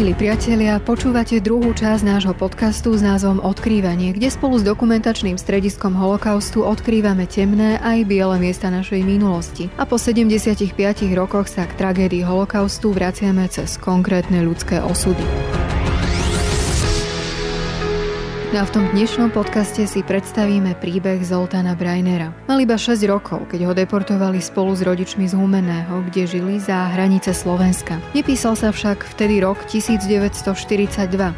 Milí priatelia, počúvate druhú časť nášho podcastu s názvom Odkrývanie, kde spolu s dokumentačným strediskom holokaustu odkrývame temné aj biele miesta našej minulosti. A po 75 rokoch sa k tragédii holokaustu vraciame cez konkrétne ľudské osudy. No a v tom dnešnom podcaste si predstavíme príbeh Zoltána Brajnera. Mal iba 6 rokov, keď ho deportovali spolu s rodičmi z Humeného, kde žili za hranice Slovenska. Nepísal sa však vtedy rok 1942,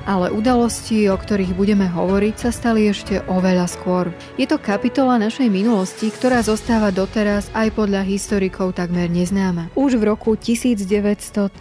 ale udalosti, o ktorých budeme hovoriť, sa stali ešte oveľa skôr. Je to kapitola našej minulosti, ktorá zostáva doteraz aj podľa historikov takmer neznáma. Už v roku 1938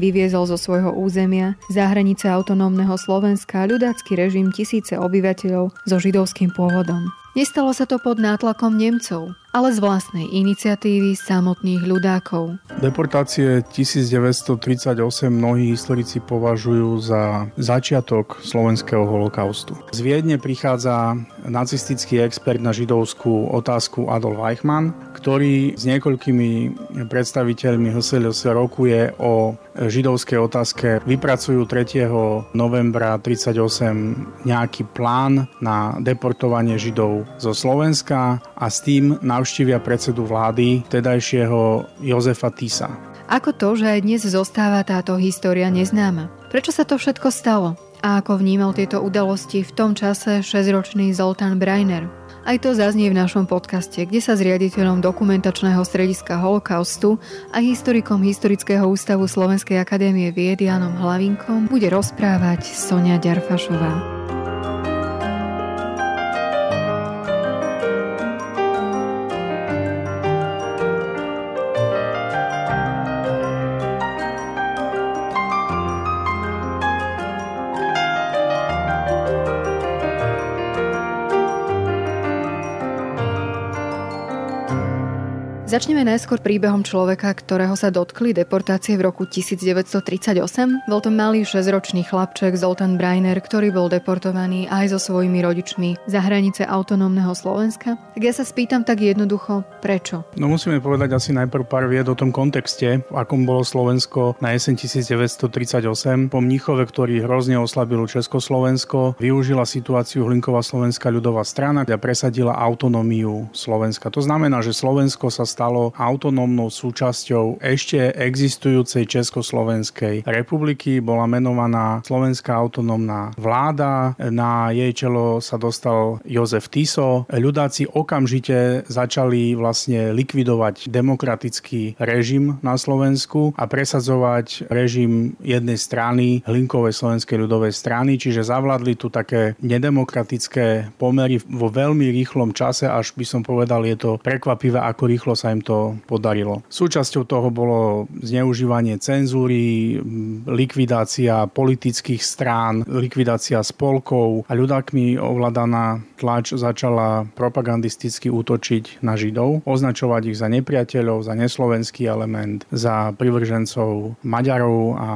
vyviezol zo svojho územia za hranice autonómneho Slovenska ľudácky režim tisíce obyvateľov so židovským pôvodom. Nestalo sa to pod nátlakom Nemcov, ale z vlastnej iniciatívy samotných ľudákov. Deportácie 1938 mnohí historici považujú za začiatok slovenského holokaustu. Z Viedne prichádza nacistický expert na židovskú otázku Adolf Eichmann, ktorý s niekoľkými predstaviteľmi HSLS rokuje o židovskej otázke. Vypracujú 3. novembra 1938 nejaký plán na deportovanie židov zo Slovenska a s tým navštívia predsedu vlády tedajšieho Jozefa Tisa. Ako to, že aj dnes zostáva táto história neznáma? Prečo sa to všetko stalo? A ako vnímal tieto udalosti v tom čase 6-ročný Zoltán Breiner? Aj to zaznie v našom podcaste, kde sa s riaditeľom dokumentačného strediska holokaustu a historikom Historického ústavu Slovenskej akadémie vied Janom Hlavinkom bude rozprávať Sonia Ďarfašová. Začneme najskôr príbehom človeka, ktorého sa dotkli deportácie v roku 1938. Bol to malý 6-ročný chlapček Zoltán Breiner, ktorý bol deportovaný aj so svojimi rodičmi za hranice autonómneho Slovenska. Tak ja sa spýtam tak jednoducho, prečo? No musíme povedať asi najprv pár vied o tom kontexte, v akom bolo Slovensko na jeseň 1938. Po Mníchove, ktorý hrozne oslabil Československo, využila situáciu Hlinková slovenská ľudová strana a presadila autonómiu Slovenska. To znamená, že Slovensko sa stalo stalo autonómnou súčasťou ešte existujúcej Československej republiky. Bola menovaná Slovenská autonómna vláda. Na jej čelo sa dostal Jozef Tiso. Ľudáci okamžite začali vlastne likvidovať demokratický režim na Slovensku a presadzovať režim jednej strany, Hlinkovej slovenskej ľudovej strany, čiže zavládli tu také nedemokratické pomery vo veľmi rýchlom čase, až by som povedal, je to prekvapivé, ako rýchlo sa im to podarilo. Súčasťou toho bolo zneužívanie cenzúry, likvidácia politických strán, likvidácia spolkov a ľudákmi ovládaná tlač začala propagandisticky útočiť na Židov, označovať ich za nepriateľov, za neslovenský element, za privržencov Maďarov a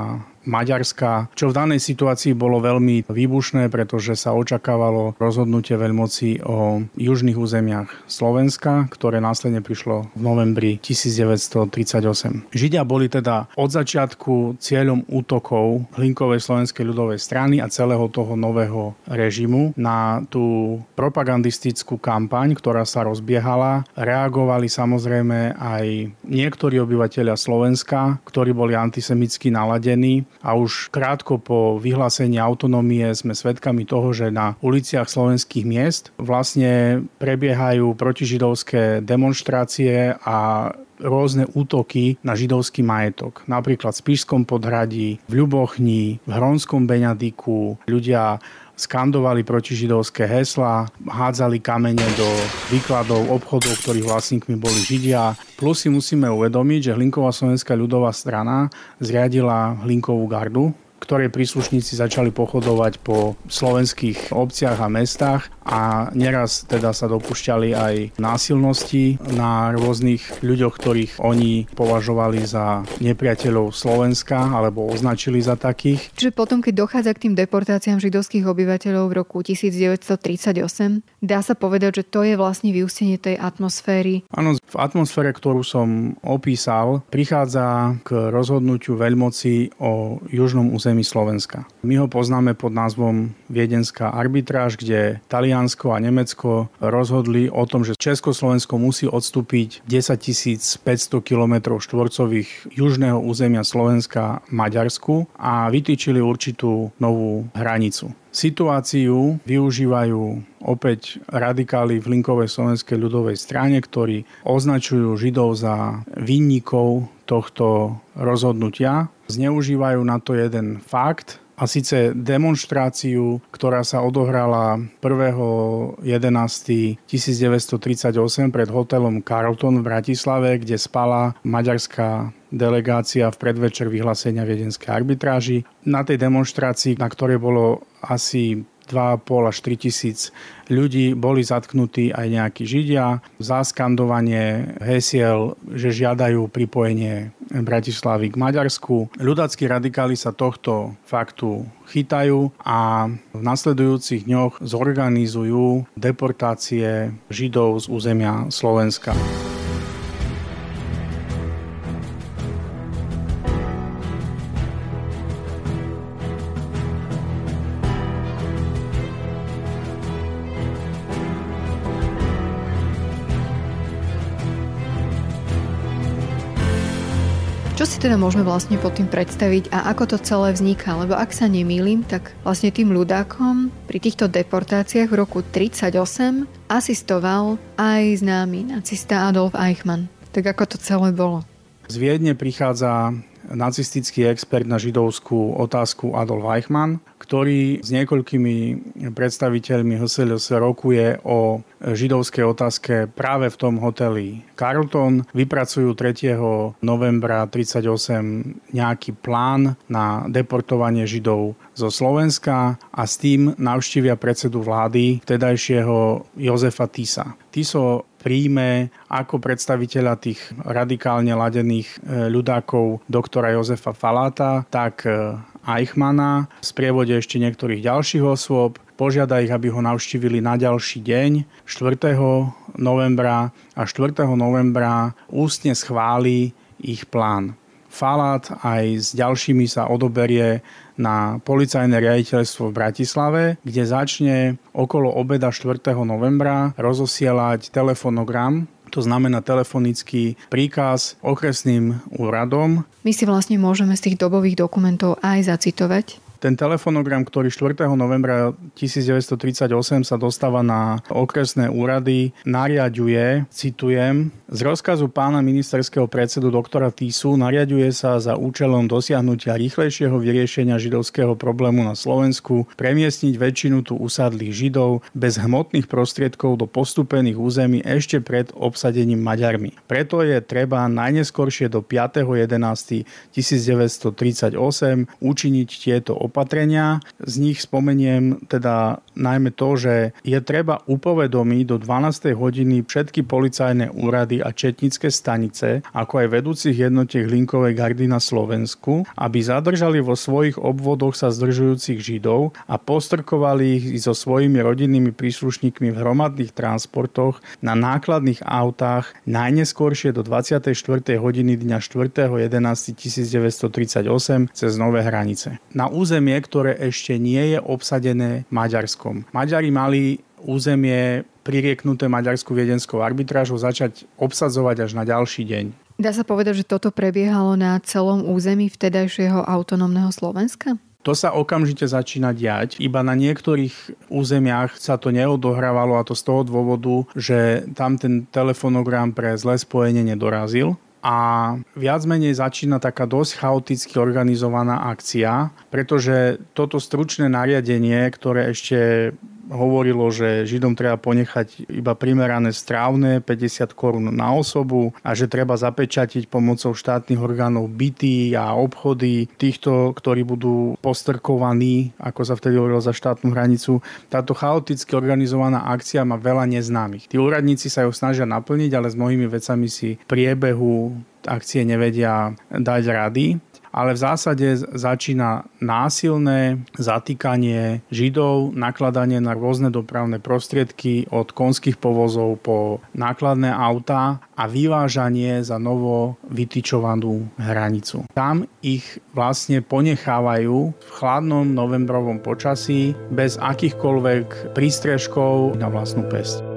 Maďarska, čo v danej situácii bolo veľmi výbušné, pretože sa očakávalo rozhodnutie veľmoci o južných územiach Slovenska, ktoré následne prišlo v novembri 1938. Židia boli teda od začiatku cieľom útokov Hlinkovej slovenskej ľudovej strany a celého toho nového režimu na tú propagandistickú kampaň, ktorá sa rozbiehala. Reagovali samozrejme aj niektorí obyvateľia Slovenska, ktorí boli antisemicky naladení a už krátko po vyhlásení autonómie sme svedkami toho, že na uliciach slovenských miest vlastne prebiehajú protižidovské demonstrácie a rôzne útoky na židovský majetok. Napríklad v Spišskom podhradí, v Ľubochni, v Hronskom Beňadiku. Ľudia skandovali protižidovské hesla, hádzali kamene do výkladov obchodov, ktorých vlastníkmi boli Židia. Plus si musíme uvedomiť, že Hlinková slovenská ľudová strana zriadila Hlinkovú gardu, ktorej príslušníci začali pochodovať po slovenských obciach a mestách a neraz teda sa dopúšťali aj násilnosti na rôznych ľuďoch, ktorých oni považovali za nepriateľov Slovenska alebo označili za takých. Čiže potom, keď dochádza k tým deportáciám židovských obyvateľov v roku 1938, dá sa povedať, že to je vlastne vyústenie tej atmosféry. Áno, v atmosfére, ktorú som opísal, prichádza k rozhodnutiu veľmoci o južnom území území Slovenska. My ho poznáme pod názvom Viedenská arbitráž, kde Taliansko a Nemecko rozhodli o tom, že Československo musí odstúpiť 10 500 km štvorcových južného územia Slovenska Maďarsku a vytýčili určitú novú hranicu. Situáciu využívajú opäť radikáli v linkovej slovenskej ľudovej strane, ktorí označujú Židov za vinníkov tohto rozhodnutia. Zneužívajú na to jeden fakt, a síce demonstráciu, ktorá sa odohrala 1.11.1938 pred hotelom Carlton v Bratislave, kde spala maďarská delegácia v predvečer vyhlásenia viedenskej arbitráži. Na tej demonstrácii, na ktorej bolo asi 2,5 až 3 tisíc ľudí, boli zatknutí aj nejakí Židia. Zaskandovanie hesiel, že žiadajú pripojenie Bratislavy k Maďarsku. Ľudackí radikáli sa tohto faktu chytajú a v nasledujúcich dňoch zorganizujú deportácie Židov z územia Slovenska. Si teda môžeme vlastne pod tým predstaviť a ako to celé vzniká? Lebo ak sa nemýlim, tak vlastne tým ľudákom pri týchto deportáciách v roku 1938 asistoval aj známy nacista Adolf Eichmann. Tak ako to celé bolo? Z Viedne prichádza nacistický expert na židovskú otázku Adolf Eichmann, ktorý s niekoľkými predstaviteľmi HSLS rokuje o židovskej otázke práve v tom hoteli Carlton. Vypracujú 3. novembra 1938 nejaký plán na deportovanie židov zo Slovenska a s tým navštívia predsedu vlády vtedajšieho Jozefa Tisa. Tiso príjme ako predstaviteľa tých radikálne ladených e, ľudákov doktora Jozefa Faláta, tak e, Eichmana, v sprievode ešte niektorých ďalších osôb, požiada ich, aby ho navštívili na ďalší deň, 4. novembra a 4. novembra ústne schváli ich plán. Falát aj s ďalšími sa odoberie na policajné riaditeľstvo v Bratislave, kde začne okolo obeda 4. novembra rozosielať telefonogram to znamená telefonický príkaz okresným úradom. My si vlastne môžeme z tých dobových dokumentov aj zacitovať ten telefonogram, ktorý 4. novembra 1938 sa dostáva na okresné úrady, nariaduje, citujem, z rozkazu pána ministerského predsedu doktora Tisu nariaduje sa za účelom dosiahnutia rýchlejšieho vyriešenia židovského problému na Slovensku premiestniť väčšinu tu usadlých Židov bez hmotných prostriedkov do postupených území ešte pred obsadením Maďarmi. Preto je treba najneskoršie do 5.11.1938 učiniť tieto opatrenia. Z nich spomeniem teda najmä to, že je treba upovedomiť do 12. hodiny všetky policajné úrady a četnické stanice, ako aj vedúcich jednotiek linkovej gardy na Slovensku, aby zadržali vo svojich obvodoch sa zdržujúcich Židov a postrkovali ich so svojimi rodinnými príslušníkmi v hromadných transportoch na nákladných autách najneskôršie do 24. hodiny dňa 4.11.1938 cez nové hranice. Na území územie, ktoré ešte nie je obsadené Maďarskom. Maďari mali územie pririeknuté maďarskou viedenskou arbitrážou začať obsadzovať až na ďalší deň. Dá sa povedať, že toto prebiehalo na celom území vtedajšieho autonómneho Slovenska? To sa okamžite začína diať. Iba na niektorých územiach sa to neodohrávalo a to z toho dôvodu, že tam ten telefonogram pre zlé spojenie nedorazil a viac menej začína taká dosť chaoticky organizovaná akcia, pretože toto stručné nariadenie, ktoré ešte hovorilo, že Židom treba ponechať iba primerané strávne 50 korún na osobu a že treba zapečatiť pomocou štátnych orgánov byty a obchody týchto, ktorí budú postrkovaní, ako sa vtedy hovorilo za štátnu hranicu. Táto chaoticky organizovaná akcia má veľa neznámych. Tí úradníci sa ju snažia naplniť, ale s mnohými vecami si priebehu akcie nevedia dať rady. Ale v zásade začína násilné zatýkanie Židov, nakladanie na rôzne dopravné prostriedky od konských povozov po nákladné autá a vyvážanie za novo vytyčovanú hranicu. Tam ich vlastne ponechávajú v chladnom novembrovom počasí bez akýchkoľvek prístrežkov na vlastnú pesť.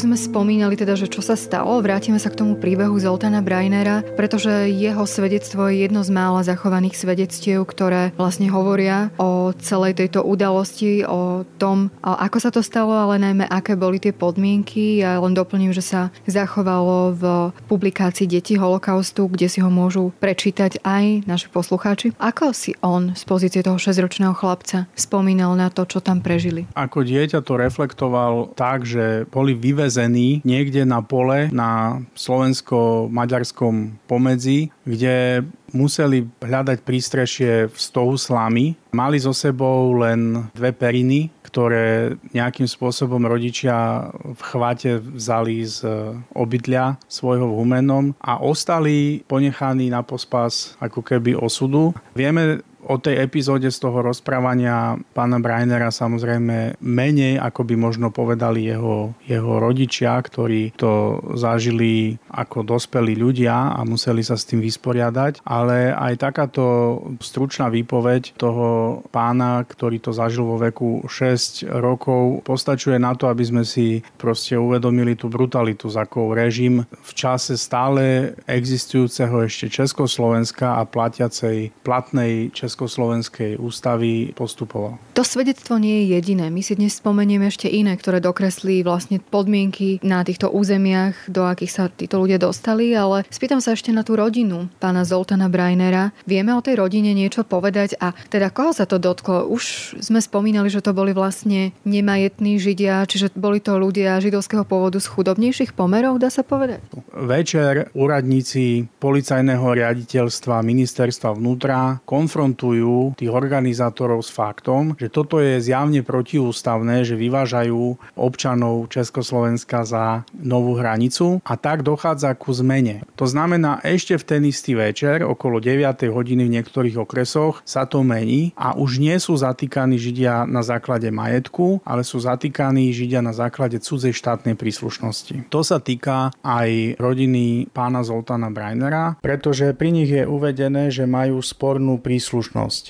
Už sme spomínali teda, že čo sa stalo. Vrátime sa k tomu príbehu Zoltana Brainera, pretože jeho svedectvo je jedno z mála zachovaných svedectiev, ktoré vlastne hovoria o celej tejto udalosti, o tom, ako sa to stalo, ale najmä aké boli tie podmienky. Ja len doplním, že sa zachovalo v publikácii Deti holokaustu, kde si ho môžu prečítať aj naši poslucháči. Ako si on z pozície toho 6-ročného chlapca spomínal na to, čo tam prežili? Ako dieťa to reflektoval tak, že boli vyve vyvezení niekde na pole na slovensko-maďarskom pomedzi, kde museli hľadať prístrešie v stohu slamy. Mali so sebou len dve periny, ktoré nejakým spôsobom rodičia v chvate vzali z obydlia svojho v Humenom a ostali ponechaní na pospas ako keby osudu. Vieme o tej epizóde z toho rozprávania pána Brainera samozrejme menej, ako by možno povedali jeho, jeho rodičia, ktorí to zažili ako dospelí ľudia a museli sa s tým vysporiadať, ale aj takáto stručná výpoveď toho pána, ktorý to zažil vo veku 6 rokov, postačuje na to, aby sme si proste uvedomili tú brutalitu, za akou režim v čase stále existujúceho ešte Československa a platiacej platnej Československej Československej ústavy postupoval. To svedectvo nie je jediné. My si dnes spomenieme ešte iné, ktoré dokreslí vlastne podmienky na týchto územiach, do akých sa títo ľudia dostali, ale spýtam sa ešte na tú rodinu pána Zoltana Brainera. Vieme o tej rodine niečo povedať a teda koho sa to dotklo? Už sme spomínali, že to boli vlastne nemajetní židia, čiže boli to ľudia židovského pôvodu z chudobnejších pomerov, dá sa povedať? Večer úradníci policajného riaditeľstva ministerstva vnútra konfrontujú konfrontujú tých organizátorov s faktom, že toto je zjavne protiústavné, že vyvážajú občanov Československa za novú hranicu a tak dochádza ku zmene. To znamená, ešte v ten istý večer, okolo 9. hodiny v niektorých okresoch, sa to mení a už nie sú zatýkaní Židia na základe majetku, ale sú zatýkaní Židia na základe cudzej štátnej príslušnosti. To sa týka aj rodiny pána Zoltana Brainera, pretože pri nich je uvedené, že majú spornú príslušnosť slušnosť.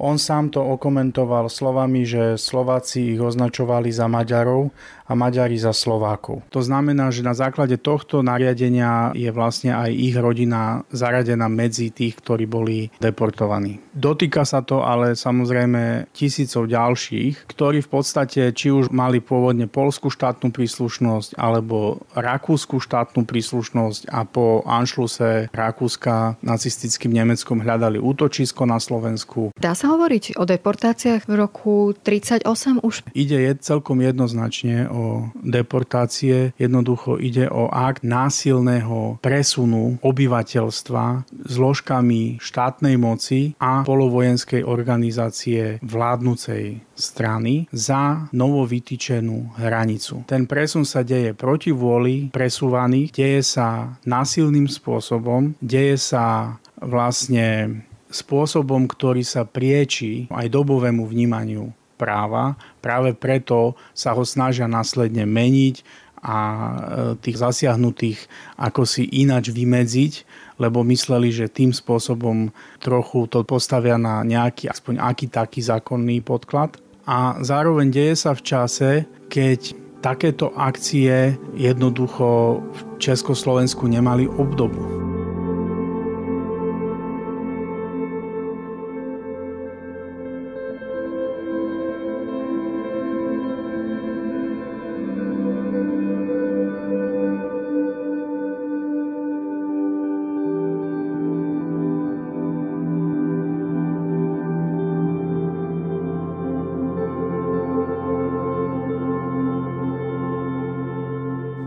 On sám to okomentoval slovami, že Slováci ich označovali za Maďarov a Maďari za Slovákov. To znamená, že na základe tohto nariadenia je vlastne aj ich rodina zaradená medzi tých, ktorí boli deportovaní. Dotýka sa to ale samozrejme tisícov ďalších, ktorí v podstate či už mali pôvodne polskú štátnu príslušnosť alebo rakúsku štátnu príslušnosť a po Anšluse Rakúska nacistickým Nemeckom hľadali útočisko na Slovensku. Dá sa hovoriť o deportáciách v roku 38 už? Ide je celkom jednoznačne o o deportácie. Jednoducho ide o akt násilného presunu obyvateľstva zložkami štátnej moci a polovojenskej organizácie vládnucej strany za novo vytýčenú hranicu. Ten presun sa deje proti vôli presúvaných, deje sa násilným spôsobom, deje sa vlastne spôsobom, ktorý sa prieči aj dobovému vnímaniu práva. Práve preto sa ho snažia následne meniť a e, tých zasiahnutých ako si inač vymedziť, lebo mysleli, že tým spôsobom trochu to postavia na nejaký, aspoň aký taký zákonný podklad. A zároveň deje sa v čase, keď takéto akcie jednoducho v Československu nemali obdobu.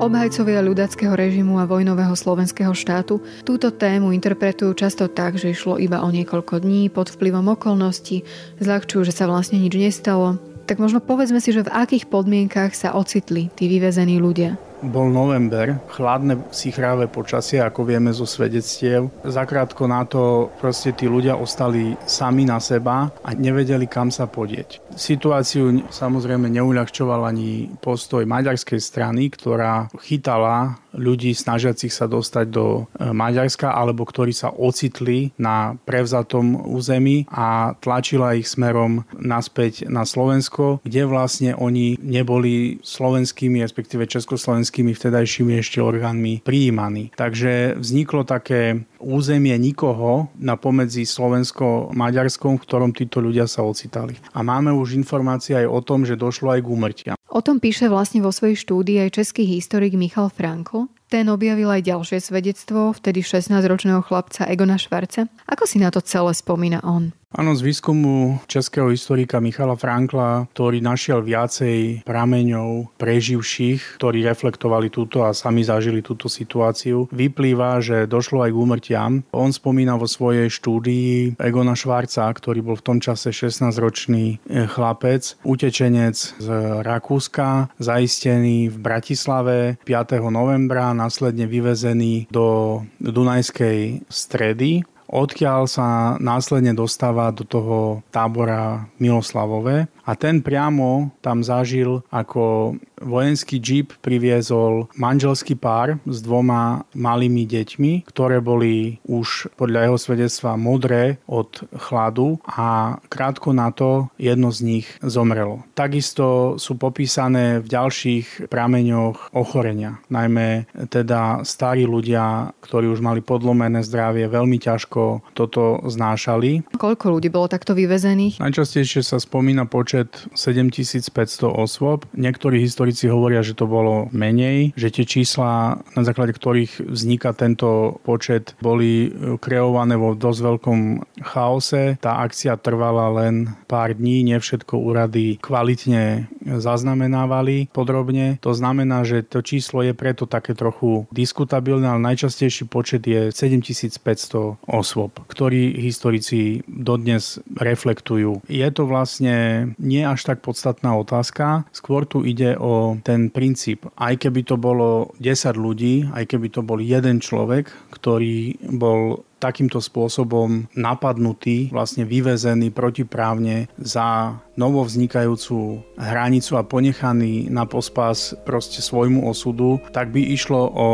Obhajcovia ľudackého režimu a vojnového slovenského štátu túto tému interpretujú často tak, že išlo iba o niekoľko dní pod vplyvom okolností, zľahčujú, že sa vlastne nič nestalo. Tak možno povedzme si, že v akých podmienkach sa ocitli tí vyvezení ľudia bol november, chladné sichráve počasie, ako vieme zo svedectiev. Zakrátko na to proste tí ľudia ostali sami na seba a nevedeli, kam sa podieť. Situáciu samozrejme neuľahčoval ani postoj maďarskej strany, ktorá chytala ľudí snažiacich sa dostať do e, Maďarska alebo ktorí sa ocitli na prevzatom území a tlačila ich smerom naspäť na Slovensko, kde vlastne oni neboli slovenskými, respektíve československými slovenskými vtedajšími ešte orgánmi prijímaní. Takže vzniklo také územie nikoho na pomedzi Slovensko-Maďarskom, v ktorom títo ľudia sa ocitali. A máme už informácie aj o tom, že došlo aj k úmrtiam. O tom píše vlastne vo svojej štúdii aj český historik Michal Frankl. Ten objavil aj ďalšie svedectvo, vtedy 16-ročného chlapca Egona Švarca. Ako si na to celé spomína on? Áno, z výskumu českého historika Michala Frankla, ktorý našiel viacej prameňov preživších, ktorí reflektovali túto a sami zažili túto situáciu, vyplýva, že došlo aj k úmrtiam. On spomína vo svojej štúdii Egona Švarca, ktorý bol v tom čase 16-ročný e, chlapec, utečenec z Rakúska, zaistený v Bratislave 5. novembra, následne vyvezený do Dunajskej stredy. Odkiaľ sa následne dostáva do toho tábora Miloslavové a ten priamo tam zažil, ako vojenský jeep priviezol manželský pár s dvoma malými deťmi, ktoré boli už podľa jeho svedectva modré od chladu a krátko na to jedno z nich zomrelo. Takisto sú popísané v ďalších prameňoch ochorenia, najmä teda starí ľudia, ktorí už mali podlomené zdravie, veľmi ťažko toto znášali. Koľko ľudí bolo takto vyvezených? Najčastejšie sa spomína počet 7500 osôb. Niektorí historici hovoria, že to bolo menej, že tie čísla, na základe ktorých vzniká tento počet, boli e, kreované vo dosť veľkom chaose. Tá akcia trvala len pár dní, nie všetko úrady kvalitne zaznamenávali podrobne. To znamená, že to číslo je preto také trochu diskutabilné, ale najčastejší počet je 7500 osôb, ktorí historici dodnes reflektujú. Je to vlastne nie až tak podstatná otázka, skôr tu ide o ten princíp. Aj keby to bolo 10 ľudí, aj keby to bol jeden človek, ktorý bol takýmto spôsobom napadnutý, vlastne vyvezený protiprávne za novovznikajúcu hranicu a ponechaný na pospas proste svojmu osudu, tak by išlo o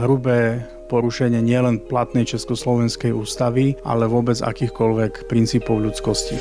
hrubé porušenie nielen platnej Československej ústavy, ale vôbec akýchkoľvek princípov ľudskosti.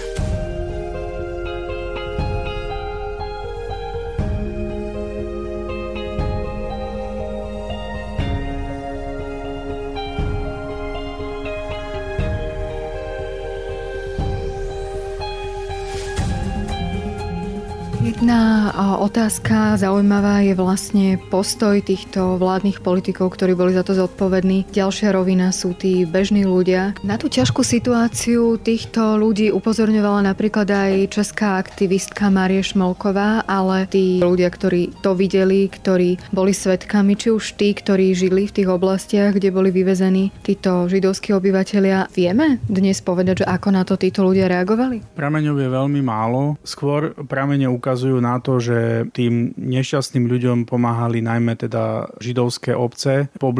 Jedna otázka zaujímavá je vlastne postoj týchto vládnych politikov, ktorí boli za to zodpovední. Ďalšia rovina sú tí bežní ľudia. Na tú ťažkú situáciu týchto ľudí upozorňovala napríklad aj česká aktivistka Marie Šmolková, ale tí ľudia, ktorí to videli, ktorí boli svetkami, či už tí, ktorí žili v tých oblastiach, kde boli vyvezení títo židovskí obyvateľia, vieme dnes povedať, že ako na to títo ľudia reagovali? Prameňov je veľmi málo. Skôr pramene ukazujú poukazujú na to, že tým nešťastným ľuďom pomáhali najmä teda židovské obce po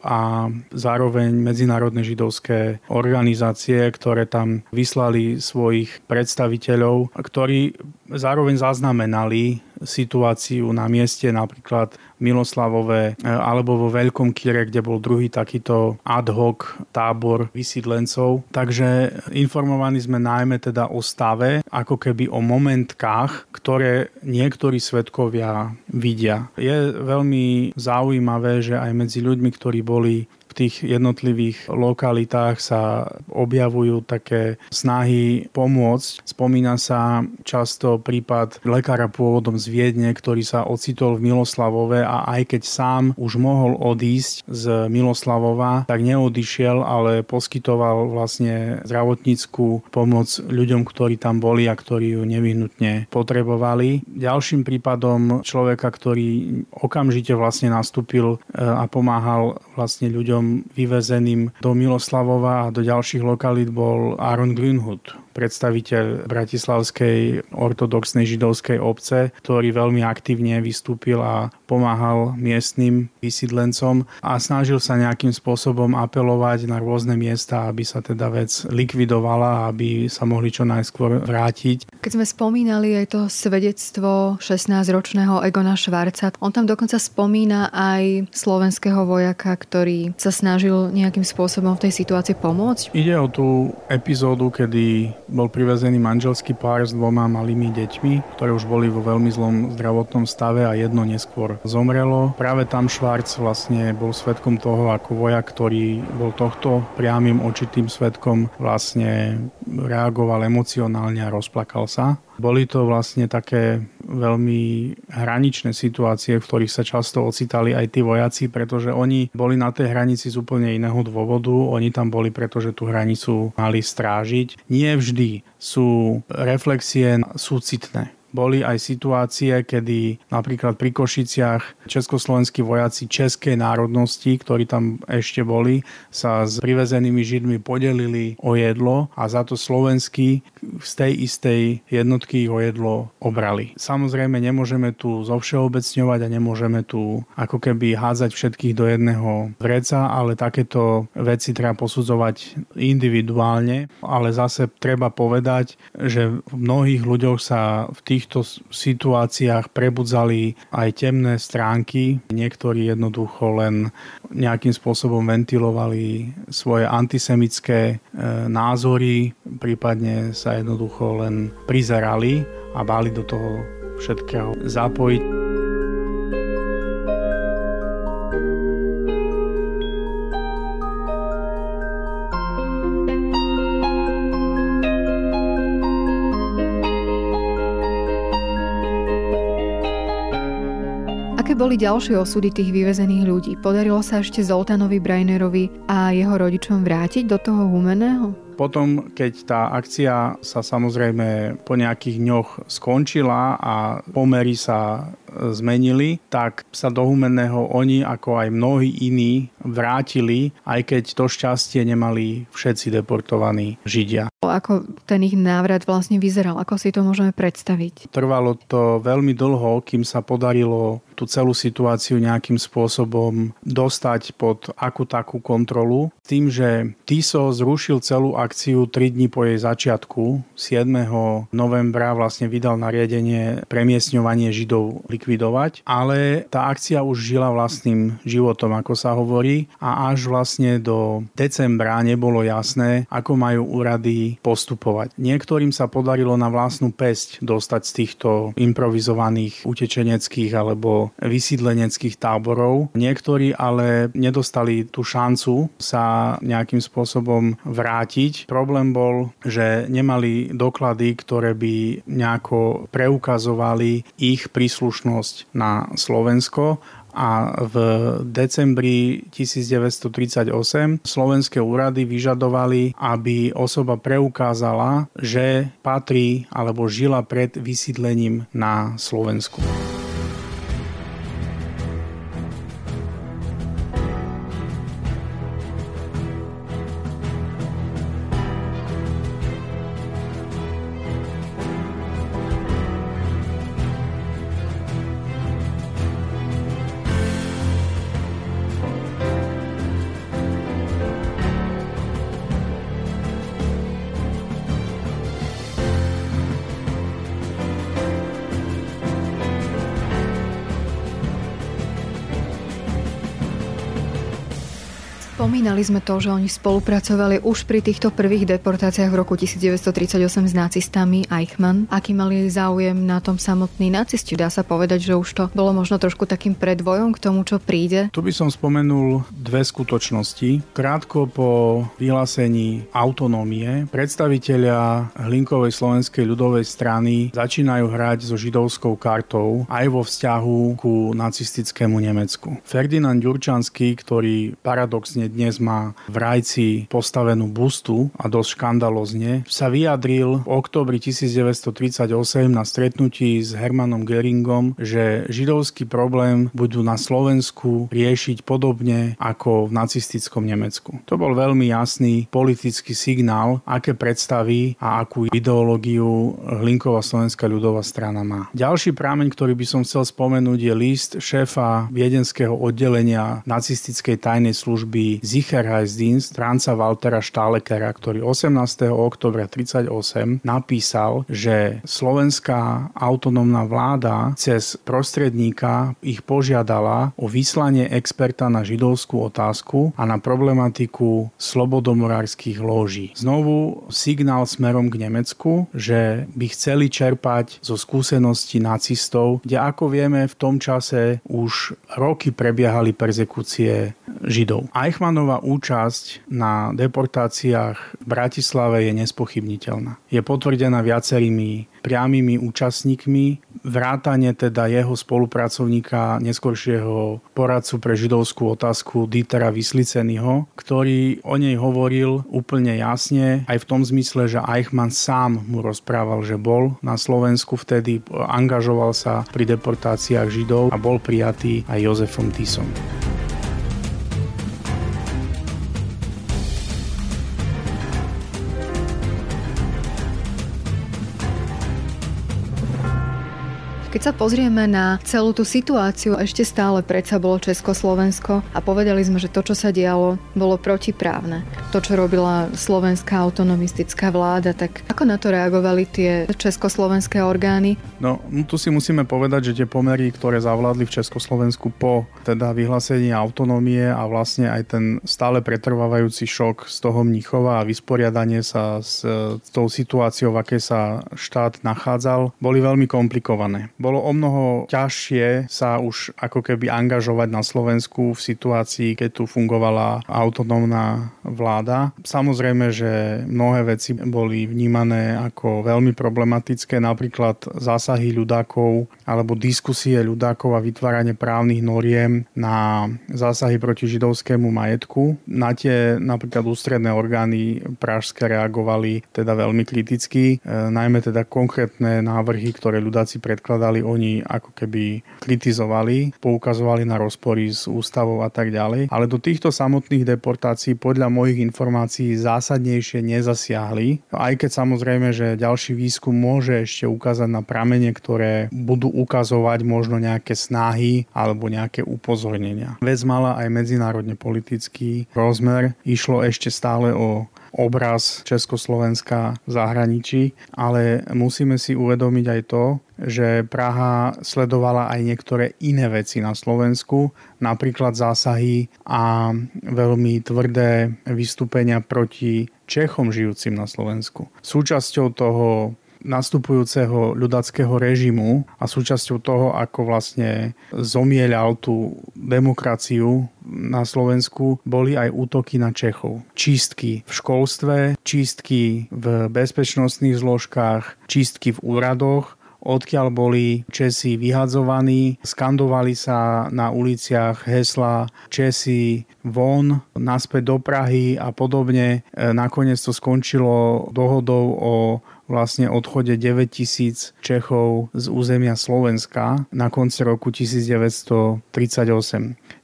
a zároveň medzinárodné židovské organizácie, ktoré tam vyslali svojich predstaviteľov, ktorí zároveň zaznamenali situáciu na mieste, napríklad Miloslavové e, alebo vo Veľkom Kire, kde bol druhý takýto ad hoc tábor vysídlencov. Takže informovaní sme najmä teda o stave, ako keby o momentkách, ktoré niektorí svetkovia vidia. Je veľmi zaujímavé, že aj medzi ľuďmi, ktorí boli tých jednotlivých lokalitách sa objavujú také snahy pomôcť. Spomína sa často prípad lekára pôvodom z Viedne, ktorý sa ocitol v Miloslavove a aj keď sám už mohol odísť z Miloslavova, tak neodišiel, ale poskytoval vlastne zdravotníckú pomoc ľuďom, ktorí tam boli a ktorí ju nevyhnutne potrebovali. Ďalším prípadom človeka, ktorý okamžite vlastne nastúpil e, a pomáhal vlastne ľuďom vyvezeným do Miloslavova a do ďalších lokalít bol Aaron Grünhut, predstaviteľ Bratislavskej ortodoxnej židovskej obce, ktorý veľmi aktívne vystúpil a pomáhal miestnym vysídlencom a snažil sa nejakým spôsobom apelovať na rôzne miesta, aby sa teda vec likvidovala, aby sa mohli čo najskôr vrátiť. Keď sme spomínali aj to svedectvo 16-ročného Egona Švarca, on tam dokonca spomína aj slovenského vojaka, ktorý sa snažil nejakým spôsobom v tej situácii pomôcť. Ide o tú epizódu, kedy bol privezený manželský pár s dvoma malými deťmi, ktoré už boli vo veľmi zlom zdravotnom stave a jedno neskôr zomrelo. Práve tam Švarc vlastne bol svetkom toho, ako vojak, ktorý bol tohto priamým očitým svetkom, vlastne reagoval emocionálne a rozplakal sa. Boli to vlastne také veľmi hraničné situácie, v ktorých sa často ocitali aj tí vojaci, pretože oni boli na tej hranici z úplne iného dôvodu. Oni tam boli, pretože tú hranicu mali strážiť. Nie vždy sú reflexie súcitné. Boli aj situácie, kedy napríklad pri Košiciach československí vojaci českej národnosti, ktorí tam ešte boli, sa s privezenými Židmi podelili o jedlo a za to slovenskí z tej istej jednotky o jedlo obrali. Samozrejme nemôžeme tu zovšeobecňovať a nemôžeme tu ako keby hádzať všetkých do jedného vreca, ale takéto veci treba posudzovať individuálne, ale zase treba povedať, že v mnohých ľuďoch sa v tých týchto situáciách prebudzali aj temné stránky. Niektorí jednoducho len nejakým spôsobom ventilovali svoje antisemické e, názory, prípadne sa jednoducho len prizerali a báli do toho všetkého zapojiť. Boli ďalšie osudy tých vyvezených ľudí? Podarilo sa ešte Zoltánovi Brainerovi a jeho rodičom vrátiť do toho humeného? Potom, keď tá akcia sa samozrejme po nejakých dňoch skončila a pomery sa zmenili, tak sa do Humenného oni, ako aj mnohí iní, vrátili, aj keď to šťastie nemali všetci deportovaní Židia. Ako ten ich návrat vlastne vyzeral? Ako si to môžeme predstaviť? Trvalo to veľmi dlho, kým sa podarilo tú celú situáciu nejakým spôsobom dostať pod akú takú kontrolu. Tým, že TISO zrušil celú akciu 3 dní po jej začiatku, 7. novembra vlastne vydal nariadenie premiesňovanie Židov likvidovať, ale tá akcia už žila vlastným životom, ako sa hovorí, a až vlastne do decembra nebolo jasné, ako majú úrady postupovať. Niektorým sa podarilo na vlastnú pesť dostať z týchto improvizovaných utečeneckých alebo vysídleneckých táborov. Niektorí ale nedostali tú šancu sa nejakým spôsobom vrátiť. Problém bol, že nemali doklady, ktoré by nejako preukazovali ich príslušnosť na Slovensko a v decembri 1938 slovenské úrady vyžadovali, aby osoba preukázala, že patrí alebo žila pred vysídlením na Slovensku. Spomínali sme to, že oni spolupracovali už pri týchto prvých deportáciách v roku 1938 s nacistami Eichmann. Aký mali záujem na tom samotný nacisti? Dá sa povedať, že už to bolo možno trošku takým predvojom k tomu, čo príde? Tu by som spomenul dve skutočnosti. Krátko po vyhlásení autonómie predstavitelia Hlinkovej slovenskej ľudovej strany začínajú hrať so židovskou kartou aj vo vzťahu ku nacistickému Nemecku. Ferdinand Ďurčanský, ktorý paradoxne dnes má v Rajci postavenú bustu a dosť škandalozne, sa vyjadril v oktobri 1938 na stretnutí s Hermanom Geringom, že židovský problém budú na Slovensku riešiť podobne ako v nacistickom Nemecku. To bol veľmi jasný politický signál, aké predstavy a akú ideológiu Hlinková slovenská ľudová strana má. Ďalší prámeň, ktorý by som chcel spomenúť, je list šéfa viedenského oddelenia nacistickej tajnej služby Sicherheitsdienst Franca Waltera Stálekera, ktorý 18. oktobra 1938 napísal, že slovenská autonómna vláda cez prostredníka ich požiadala o vyslanie experta na židovskú otázku a na problematiku slobodomorárskych lóží. Znovu signál smerom k Nemecku, že by chceli čerpať zo skúseností nacistov, kde ako vieme v tom čase už roky prebiehali persekúcie Židov. Eichmann Eichmannová účasť na deportáciách v Bratislave je nespochybniteľná. Je potvrdená viacerými priamými účastníkmi, vrátane teda jeho spolupracovníka, neskoršieho poradcu pre židovskú otázku Dietera Vyslicenyho, ktorý o nej hovoril úplne jasne, aj v tom zmysle, že Eichmann sám mu rozprával, že bol na Slovensku vtedy, angažoval sa pri deportáciách Židov a bol prijatý aj Jozefom Tisom. Keď sa pozrieme na celú tú situáciu, ešte stále predsa bolo Československo a povedali sme, že to, čo sa dialo, bolo protiprávne. To, čo robila slovenská autonomistická vláda, tak ako na to reagovali tie československé orgány? No, no tu si musíme povedať, že tie pomery, ktoré zavládli v Československu po teda vyhlásení autonómie a vlastne aj ten stále pretrvávajúci šok z toho Mnichova a vysporiadanie sa s, tou situáciou, v akej sa štát nachádzal, boli veľmi komplikované bolo o mnoho ťažšie sa už ako keby angažovať na Slovensku v situácii, keď tu fungovala autonómna vláda. Samozrejme, že mnohé veci boli vnímané ako veľmi problematické, napríklad zásahy ľudákov alebo diskusie ľudákov a vytváranie právnych noriem na zásahy proti židovskému majetku. Na tie napríklad ústredné orgány pražské reagovali teda veľmi kriticky, e, najmä teda konkrétne návrhy, ktoré ľudáci predkladali mali oni ako keby kritizovali, poukazovali na rozpory s ústavou a tak ďalej. Ale do týchto samotných deportácií podľa mojich informácií zásadnejšie nezasiahli. Aj keď samozrejme, že ďalší výskum môže ešte ukázať na pramene, ktoré budú ukazovať možno nejaké snahy alebo nejaké upozornenia. Vec mala aj medzinárodne politický rozmer. Išlo ešte stále o obraz Československa v zahraničí, ale musíme si uvedomiť aj to, že Praha sledovala aj niektoré iné veci na Slovensku, napríklad zásahy a veľmi tvrdé vystúpenia proti Čechom žijúcim na Slovensku. Súčasťou toho nastupujúceho ľudackého režimu a súčasťou toho, ako vlastne zomieľal tú demokraciu na Slovensku, boli aj útoky na Čechov. Čistky v školstve, čistky v bezpečnostných zložkách, čistky v úradoch odkiaľ boli Česi vyhadzovaní. Skandovali sa na uliciach hesla Česi von, naspäť do Prahy a podobne. E, nakoniec to skončilo dohodou o vlastne odchode 9 tisíc Čechov z územia Slovenska na konci roku 1938.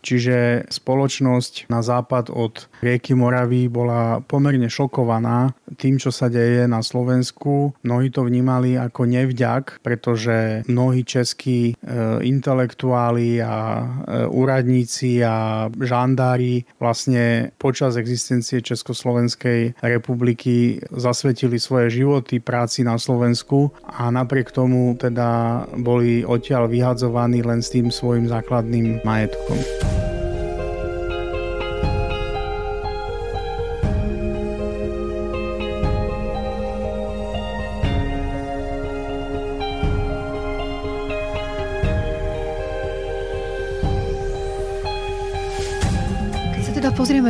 Čiže spoločnosť na západ od rieky Moravy bola pomerne šokovaná tým, čo sa deje na Slovensku. Mnohí to vnímali ako nevďak, pretože mnohí českí e, intelektuáli a e, úradníci a žandári vlastne počas existencie Československej republiky zasvetili svoje životy práci na Slovensku a napriek tomu teda boli odtiaľ vyhadzovaní len s tým svojim základným majetkom.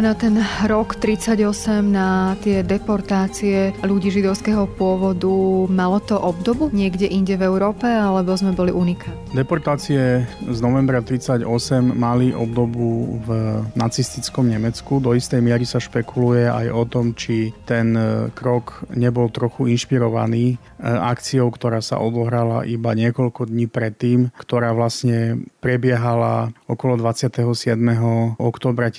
Na ten rok 38, na tie deportácie ľudí židovského pôvodu, malo to obdobu niekde inde v Európe, alebo sme boli unikát? Deportácie z novembra 38 mali obdobu v nacistickom Nemecku. Do istej miery sa špekuluje aj o tom, či ten e, krok nebol trochu inšpirovaný e, akciou, ktorá sa odohrala iba niekoľko dní predtým, ktorá vlastne prebiehala okolo 27. oktobra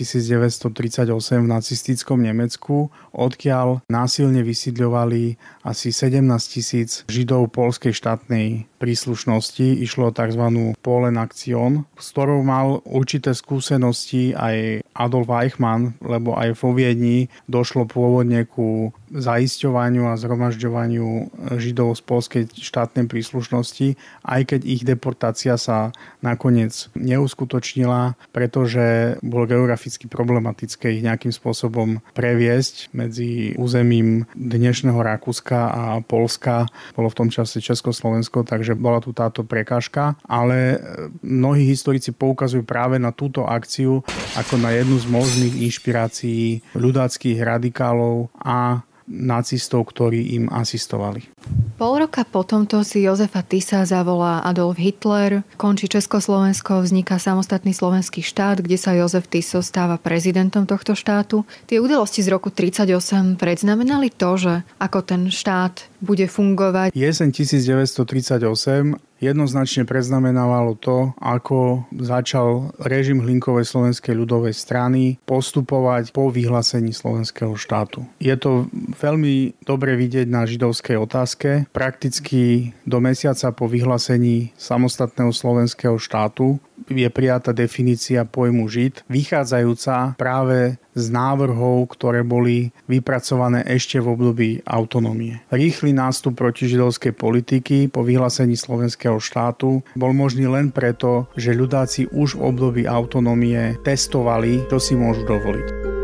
1938 v nacistickom Nemecku, odkiaľ násilne vysídľovali asi 17 tisíc židov polskej štátnej príslušnosti. Išlo o tzv. Polen Aktion, s ktorou mal určité skúsenosti aj Adolf Eichmann, lebo aj vo Viedni došlo pôvodne ku zaisťovaniu a zhromažďovaniu židov z polskej štátnej príslušnosti, aj keď ich deportácia sa nakoniec neuskutočnila, pretože bolo geograficky problematické ich nejakým spôsobom previesť medzi územím dnešného Rakúska a Polska. Bolo v tom čase Československo, takže bola tu táto prekážka, ale mnohí historici poukazujú práve na túto akciu ako na jednu z možných inšpirácií ľudáckých radikálov a nacistov, ktorí im asistovali. Pol roka potom to si Jozefa Tisa zavolá Adolf Hitler, končí Československo, vzniká samostatný slovenský štát, kde sa Jozef Tiso stáva prezidentom tohto štátu. Tie udalosti z roku 1938 predznamenali to, že ako ten štát bude fungovať. Jeseň 1938 jednoznačne preznamenávalo to, ako začal režim Hlinkovej slovenskej ľudovej strany postupovať po vyhlásení slovenského štátu. Je to veľmi dobre vidieť na židovskej otázke. Prakticky do mesiaca po vyhlásení samostatného slovenského štátu je prijatá definícia pojmu žid, vychádzajúca práve z návrhov, ktoré boli vypracované ešte v období autonómie. Rýchly nástup proti židovskej politiky po vyhlásení slovenského štátu bol možný len preto, že ľudáci už v období autonómie testovali, čo si môžu dovoliť.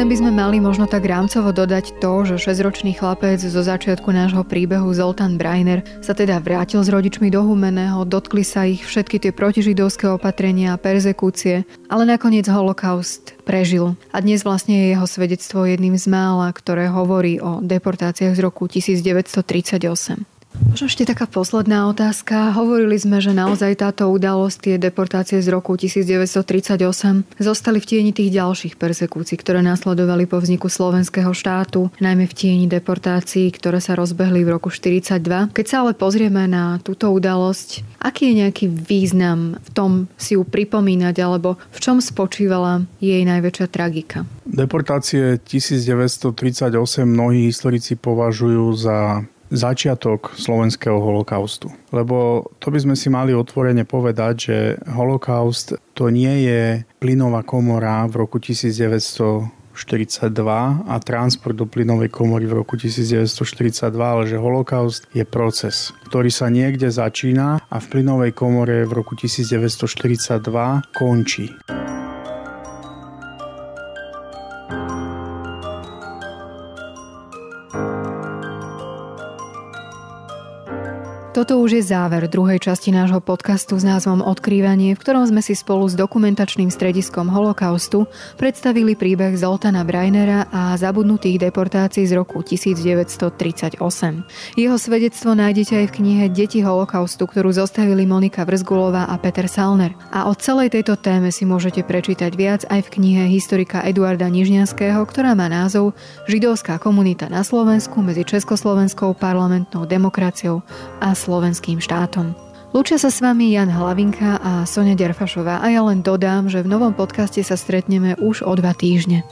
Sem by sme mali možno tak rámcovo dodať to, že 6-ročný chlapec zo začiatku nášho príbehu Zoltán Breiner sa teda vrátil s rodičmi do Humeného, dotkli sa ich všetky tie protižidovské opatrenia a perzekúcie, ale nakoniec holokaust prežil. A dnes vlastne je jeho svedectvo jedným z mála, ktoré hovorí o deportáciách z roku 1938. Možno ešte taká posledná otázka. Hovorili sme, že naozaj táto udalosť, tie deportácie z roku 1938 zostali v tieni tých ďalších persekúcií, ktoré následovali po vzniku slovenského štátu, najmä v tieni deportácií, ktoré sa rozbehli v roku 1942. Keď sa ale pozrieme na túto udalosť, aký je nejaký význam v tom si ju pripomínať, alebo v čom spočívala jej najväčšia tragika? Deportácie 1938 mnohí historici považujú za začiatok slovenského holokaustu. Lebo to by sme si mali otvorene povedať, že holokaust to nie je plynová komora v roku 1942 a transport do plynovej komory v roku 1942, ale že holokaust je proces, ktorý sa niekde začína a v plynovej komore v roku 1942 končí. Toto už je záver druhej časti nášho podcastu s názvom Odkrývanie, v ktorom sme si spolu s dokumentačným strediskom Holokaustu predstavili príbeh Zoltana Breinera a zabudnutých deportácií z roku 1938. Jeho svedectvo nájdete aj v knihe Deti holokaustu, ktorú zostavili Monika Vrzgulová a Peter Salner. A o celej tejto téme si môžete prečítať viac aj v knihe historika Eduarda Nižňanského, ktorá má názov Židovská komunita na Slovensku medzi Československou parlamentnou demokraciou a slovenským štátom. Lúčia sa s vami Jan Hlavinka a Sonia Derfašová a ja len dodám, že v novom podcaste sa stretneme už o dva týždne.